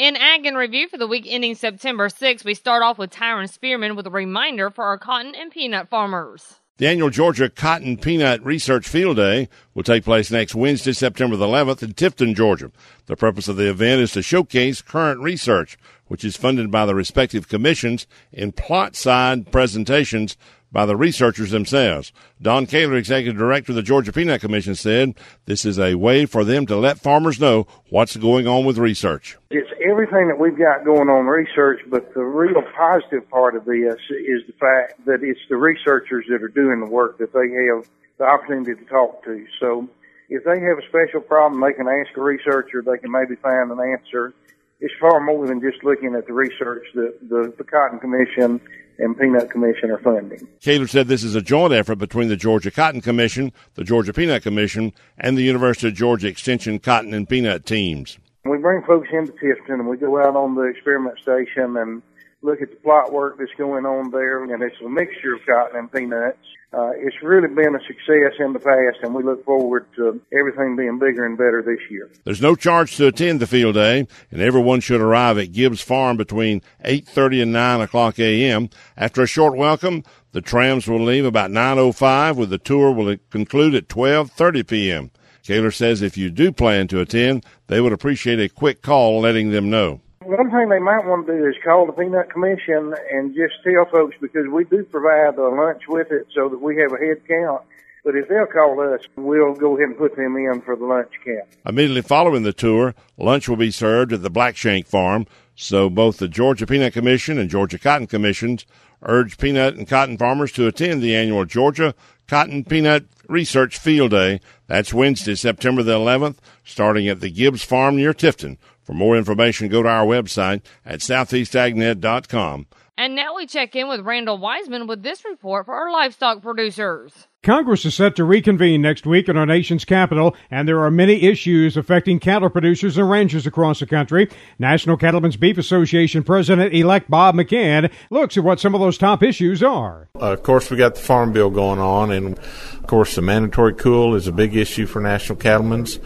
In Ag in Review for the week ending September 6, we start off with Tyron Spearman with a reminder for our cotton and peanut farmers. The annual Georgia Cotton Peanut Research Field Day will take place next Wednesday, September the 11th in Tifton, Georgia. The purpose of the event is to showcase current research, which is funded by the respective commissions in plot side presentations by the researchers themselves. Don Koehler, Executive Director of the Georgia Peanut Commission, said this is a way for them to let farmers know what's going on with research. It's everything that we've got going on research, but the real positive part of this is the fact that it's the researchers that are doing the work that they have the opportunity to talk to. So if they have a special problem, they can ask a researcher, they can maybe find an answer. It's far more than just looking at the research that the, the Cotton Commission and Peanut Commission are funding. Koehler said this is a joint effort between the Georgia Cotton Commission, the Georgia Peanut Commission, and the University of Georgia Extension Cotton and Peanut teams. We bring folks into Tifton and we go out on the experiment station and look at the plot work that's going on there, and it's a mixture of cotton and peanuts. Uh, it's really been a success in the past, and we look forward to everything being bigger and better this year. There's no charge to attend the field day, and everyone should arrive at Gibbs Farm between 8:30 and 9 o'clock a.m. After a short welcome, the trams will leave about 9:05, with the tour will conclude at 12:30 p.m. Koehler says if you do plan to attend, they would appreciate a quick call letting them know. One thing they might want to do is call the Peanut Commission and just tell folks because we do provide a lunch with it so that we have a head count. But if they'll call us, we'll go ahead and put them in for the lunch count. Immediately following the tour, lunch will be served at the Blackshank Farm. So both the Georgia Peanut Commission and Georgia Cotton Commissions urge peanut and cotton farmers to attend the annual Georgia Cotton Peanut Research Field Day. That's Wednesday, September the 11th, starting at the Gibbs Farm near Tifton. For more information, go to our website at southeastagnet.com. And now we check in with Randall Wiseman with this report for our livestock producers. Congress is set to reconvene next week in our nation's capital, and there are many issues affecting cattle producers and ranchers across the country. National Cattlemen's Beef Association President elect Bob McCan looks at what some of those top issues are. Uh, of course, we got the Farm Bill going on, and of course, the mandatory COOL is a big issue for national cattlemen's.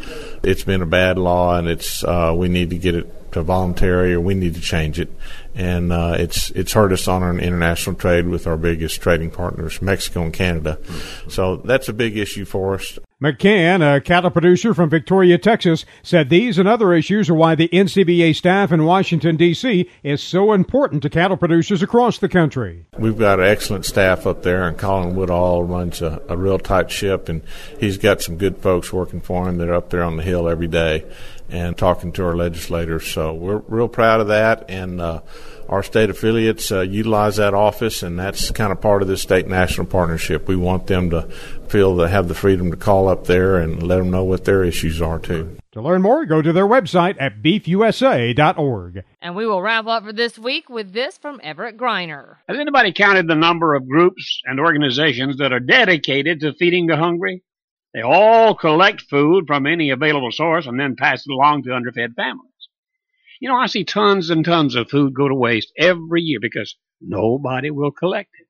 It's been a bad law, and it's uh, we need to get it to voluntary, or we need to change it. And uh, it's it's hurt us on our international trade with our biggest trading partners, Mexico and Canada. So that's a big issue for us. McCan, a cattle producer from Victoria, Texas, said these and other issues are why the NCBA staff in Washington, D.C. is so important to cattle producers across the country. We've got an excellent staff up there, and Colin Woodall runs a, a real tight ship, and he's got some good folks working for him that are up there on the Hill every day and talking to our legislators. So we're real proud of that, and uh, our state affiliates uh, utilize that office, and that's kind of part of this state national partnership. We want them to feel they have the freedom to call up there and let them know what their issues are too. To learn more, go to their website at beefusa.org. And we will wrap up for this week with this from Everett Griner. Has anybody counted the number of groups and organizations that are dedicated to feeding the hungry? They all collect food from any available source and then pass it along to underfed families. You know, I see tons and tons of food go to waste every year because nobody will collect it.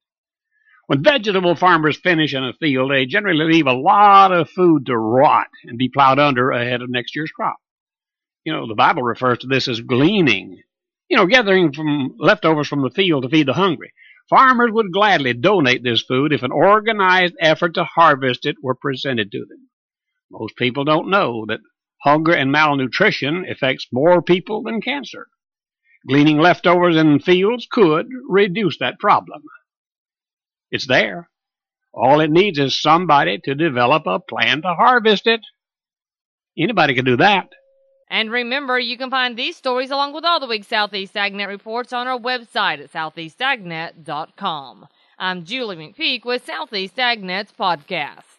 When vegetable farmers finish in a field, they generally leave a lot of food to rot and be plowed under ahead of next year's crop. You know, the Bible refers to this as gleaning. You know, gathering from leftovers from the field to feed the hungry. Farmers would gladly donate this food if an organized effort to harvest it were presented to them. Most people don't know that Hunger and malnutrition affects more people than cancer. Gleaning leftovers in fields could reduce that problem. It's there. All it needs is somebody to develop a plan to harvest it. Anybody can do that. And remember, you can find these stories along with all the week's Southeast AgNet reports on our website at southeastagnet.com. I'm Julie McPeak with Southeast AgNet's podcast.